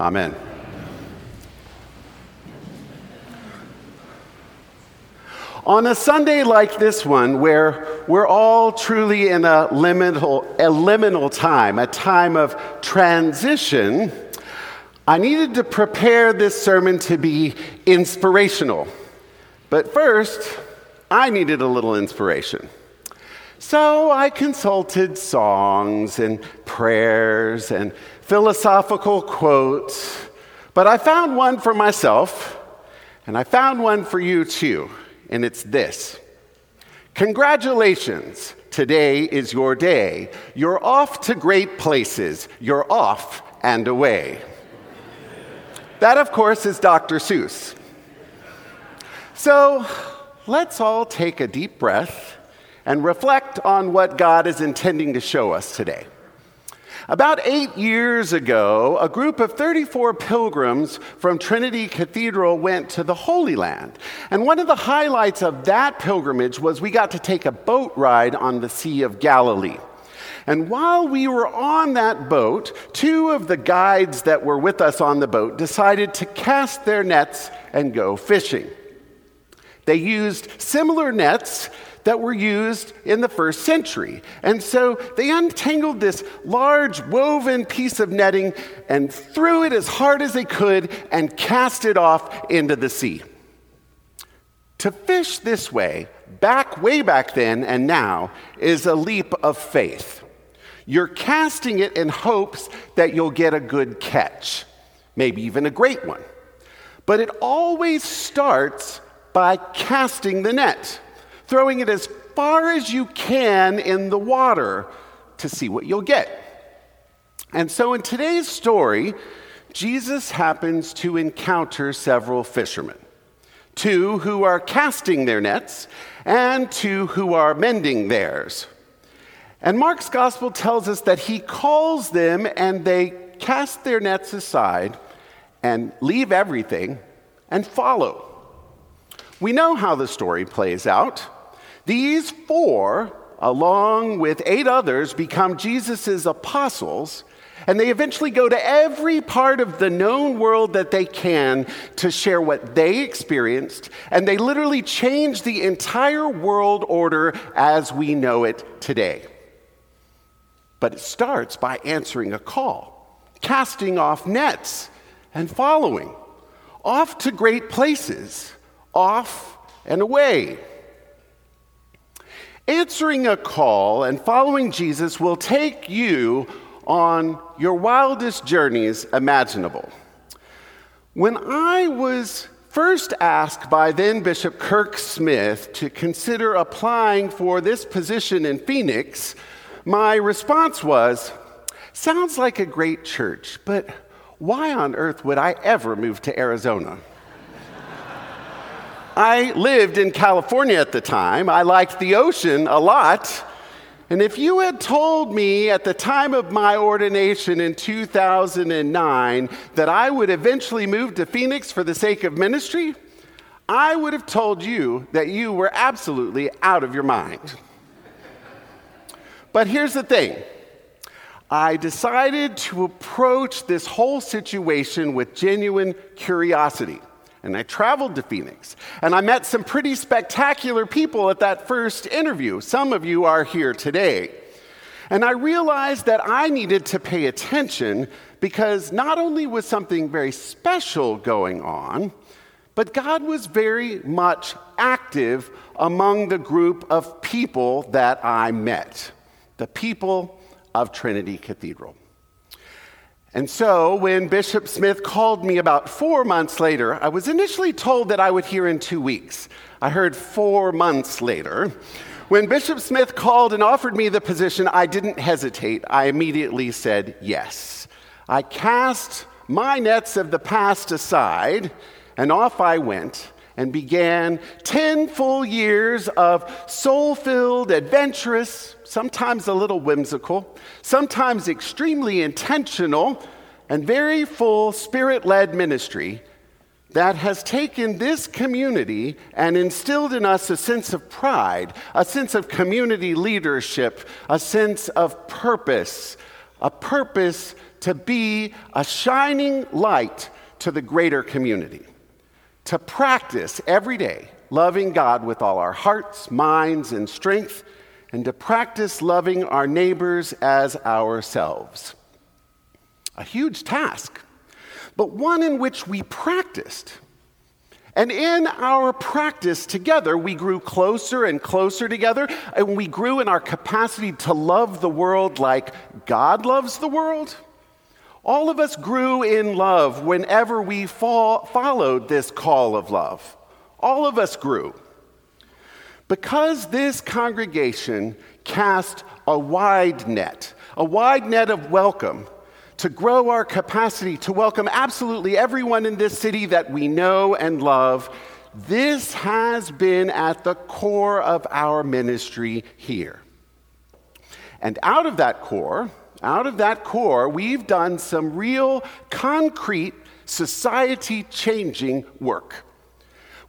Amen. On a Sunday like this one, where we're all truly in a liminal, a liminal time, a time of transition, I needed to prepare this sermon to be inspirational. But first, I needed a little inspiration. So I consulted songs and prayers and philosophical quotes, but I found one for myself, and I found one for you too, and it's this Congratulations, today is your day. You're off to great places, you're off and away. That, of course, is Dr. Seuss. So let's all take a deep breath and reflect on what God is intending to show us today. About eight years ago, a group of 34 pilgrims from Trinity Cathedral went to the Holy Land. And one of the highlights of that pilgrimage was we got to take a boat ride on the Sea of Galilee. And while we were on that boat, two of the guides that were with us on the boat decided to cast their nets and go fishing. They used similar nets that were used in the first century. And so they untangled this large woven piece of netting and threw it as hard as they could and cast it off into the sea. To fish this way, back way back then and now, is a leap of faith. You're casting it in hopes that you'll get a good catch, maybe even a great one. But it always starts by casting the net throwing it as far as you can in the water to see what you'll get. And so in today's story, Jesus happens to encounter several fishermen two who are casting their nets, and two who are mending theirs. And Mark's gospel tells us that he calls them and they cast their nets aside and leave everything and follow. We know how the story plays out. These four, along with eight others, become Jesus' apostles, and they eventually go to every part of the known world that they can to share what they experienced, and they literally change the entire world order as we know it today. But it starts by answering a call, casting off nets, and following, off to great places, off and away. Answering a call and following Jesus will take you on your wildest journeys imaginable. When I was first asked by then Bishop Kirk Smith to consider applying for this position in Phoenix, my response was Sounds like a great church, but why on earth would I ever move to Arizona? I lived in California at the time. I liked the ocean a lot. And if you had told me at the time of my ordination in 2009 that I would eventually move to Phoenix for the sake of ministry, I would have told you that you were absolutely out of your mind. But here's the thing I decided to approach this whole situation with genuine curiosity and I traveled to Phoenix. And I met some pretty spectacular people at that first interview. Some of you are here today. And I realized that I needed to pay attention because not only was something very special going on, but God was very much active among the group of people that I met, the people of Trinity Cathedral. And so, when Bishop Smith called me about four months later, I was initially told that I would hear in two weeks. I heard four months later. When Bishop Smith called and offered me the position, I didn't hesitate. I immediately said yes. I cast my nets of the past aside, and off I went and began 10 full years of soul filled, adventurous, sometimes a little whimsical, sometimes extremely intentional, and very full spirit led ministry that has taken this community and instilled in us a sense of pride, a sense of community leadership, a sense of purpose, a purpose to be a shining light to the greater community, to practice every day loving God with all our hearts, minds, and strength, and to practice loving our neighbors as ourselves. A huge task, but one in which we practiced. And in our practice together, we grew closer and closer together, and we grew in our capacity to love the world like God loves the world. All of us grew in love whenever we fo- followed this call of love. All of us grew. Because this congregation cast a wide net, a wide net of welcome to grow our capacity to welcome absolutely everyone in this city that we know and love, this has been at the core of our ministry here. And out of that core, out of that core, we've done some real concrete society changing work.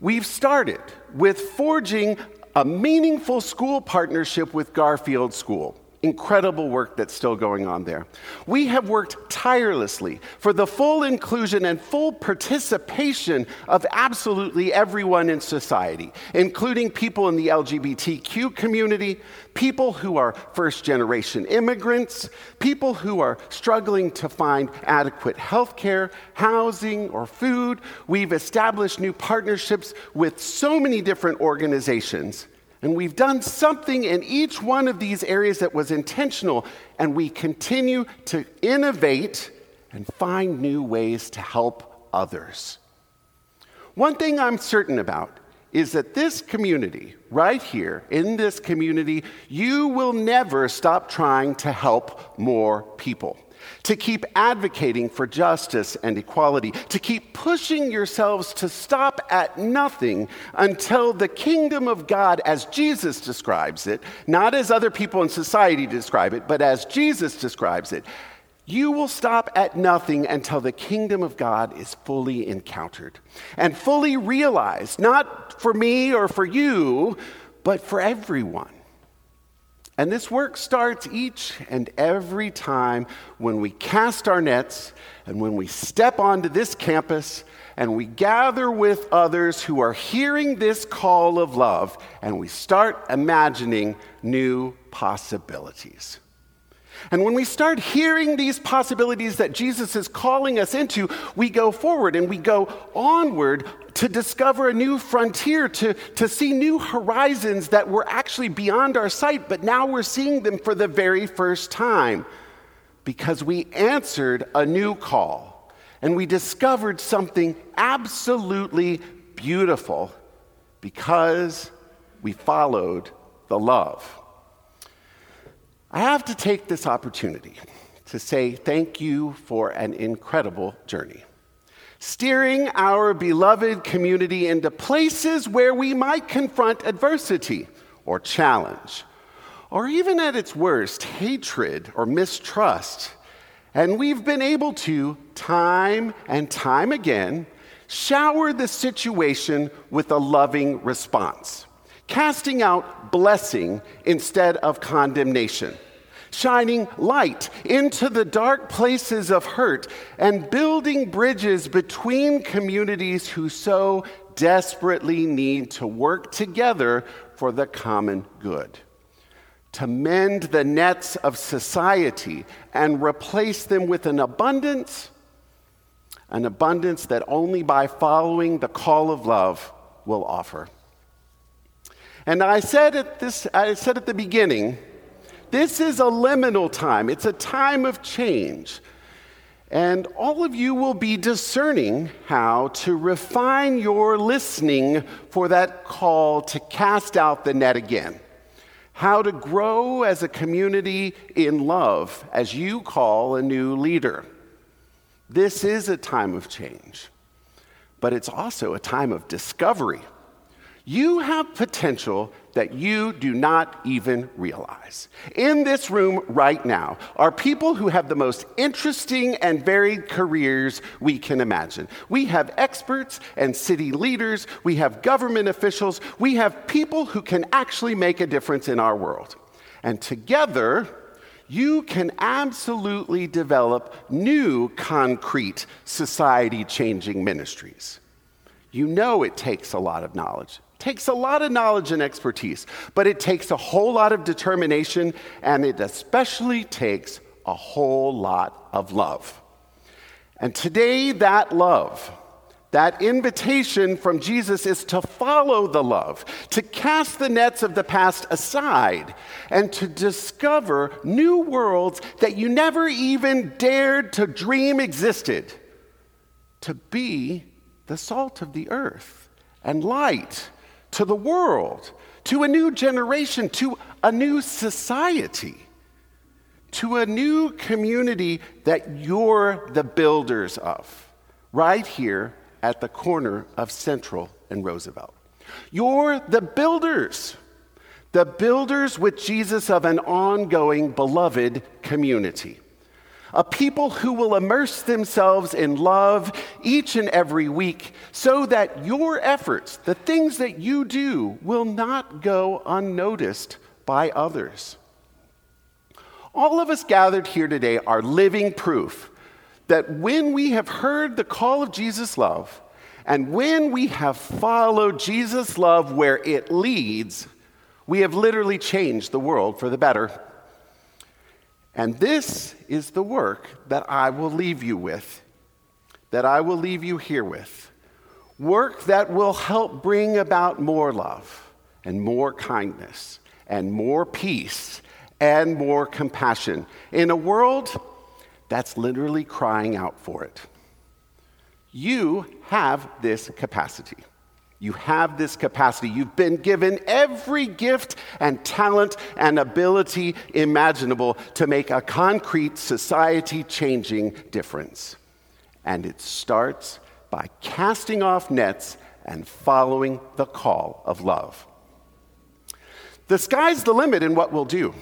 We've started with forging a meaningful school partnership with Garfield School. Incredible work that's still going on there. We have worked tirelessly for the full inclusion and full participation of absolutely everyone in society, including people in the LGBTQ community, people who are first generation immigrants, people who are struggling to find adequate health care, housing, or food. We've established new partnerships with so many different organizations and we've done something in each one of these areas that was intentional, and we continue to innovate and find new ways to help others. One thing I'm certain about is that this community, right here in this community, you will never stop trying to help more people to keep advocating for justice and equality, to keep pushing yourselves to stop at nothing until the kingdom of God, as Jesus describes it, not as other people in society describe it, but as Jesus describes it, you will stop at nothing until the kingdom of God is fully encountered and fully realized, not for me or for you, but for everyone. And this work starts each and every time when we cast our nets and when we step onto this campus and we gather with others who are hearing this call of love and we start imagining new possibilities. And when we start hearing these possibilities that Jesus is calling us into, we go forward and we go onward to discover a new frontier, to, to see new horizons that were actually beyond our sight, but now we're seeing them for the very first time because we answered a new call and we discovered something absolutely beautiful because we followed the love. I have to take this opportunity to say thank you for an incredible journey. Steering our beloved community into places where we might confront adversity or challenge, or even at its worst, hatred or mistrust. And we've been able to, time and time again, shower the situation with a loving response casting out blessing instead of condemnation, shining light into the dark places of hurt, and building bridges between communities who so desperately need to work together for the common good. To mend the nets of society and replace them with an abundance, an abundance that only by following the call of love will offer. And I said at, this, I said at the beginning, this is a liminal time, it's a time of change. And all of you will be discerning how to refine your listening for that call to cast out the net again. How to grow as a community in love as you call a new leader. This is a time of change, but it's also a time of discovery. You have potential that you do not even realize. In this room right now are people who have the most interesting and varied careers we can imagine. We have experts and city leaders, we have government officials, we have people who can actually make a difference in our world. And together, you can absolutely develop new concrete society changing ministries. You know it takes a lot of knowledge. Takes a lot of knowledge and expertise, but it takes a whole lot of determination and it especially takes a whole lot of love. And today that love that invitation from Jesus is to follow the love, to cast the nets of the past aside, and to discover new worlds that you never even dared to dream existed. To be the salt of the earth and light to the world, to a new generation, to a new society, to a new community that you're the builders of, right here at the corner of Central and Roosevelt. You're the builders, the builders with Jesus of an ongoing, beloved community. A people who will immerse themselves in love each and every week so that your efforts, the things that you do, will not go unnoticed by others. All of us gathered here today are living proof that when we have heard the call of Jesus' love, and when we have followed Jesus' love where it leads, we have literally changed the world for the better. And this is the work that I will leave you with, that I will leave you here with. Work that will help bring about more love and more kindness and more peace and more compassion in a world that's literally crying out for it. You have this capacity. You have this capacity. You've been given every gift and talent and ability imaginable to make a concrete society changing difference. And it starts by casting off nets and following the call of love. The sky's the limit in what we'll do.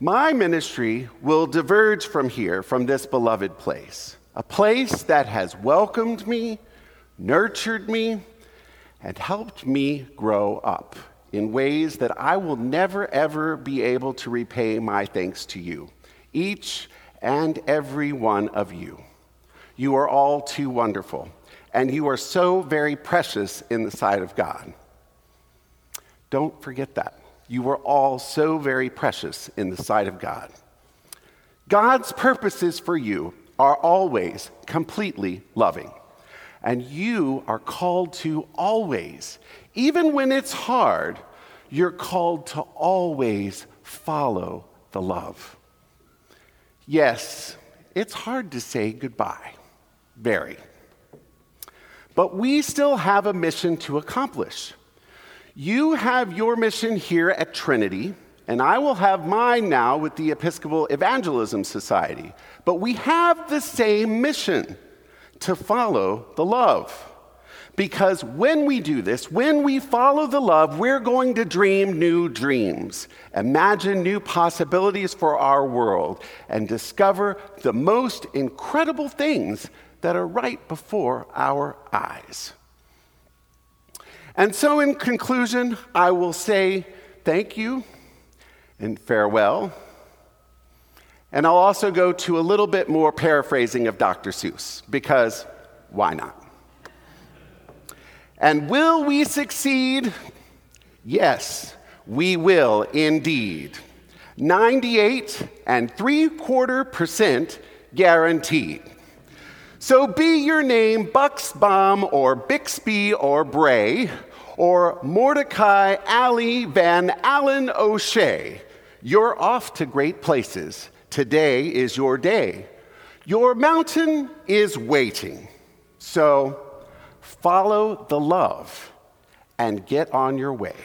My ministry will diverge from here, from this beloved place, a place that has welcomed me, nurtured me, and helped me grow up in ways that I will never, ever be able to repay my thanks to you, each and every one of you. You are all too wonderful, and you are so very precious in the sight of God. Don't forget that. You were all so very precious in the sight of God. God's purposes for you are always completely loving. And you are called to always, even when it's hard, you're called to always follow the love. Yes, it's hard to say goodbye, very. But we still have a mission to accomplish. You have your mission here at Trinity, and I will have mine now with the Episcopal Evangelism Society. But we have the same mission to follow the love. Because when we do this, when we follow the love, we're going to dream new dreams, imagine new possibilities for our world, and discover the most incredible things that are right before our eyes. And so, in conclusion, I will say thank you and farewell. And I'll also go to a little bit more paraphrasing of Dr. Seuss, because why not? And will we succeed? Yes, we will indeed. 98 and three quarter percent guaranteed. So be your name Buxbaum or Bixby or Bray or Mordecai Ali Van Allen O'Shea. You're off to great places. Today is your day. Your mountain is waiting. So follow the love and get on your way.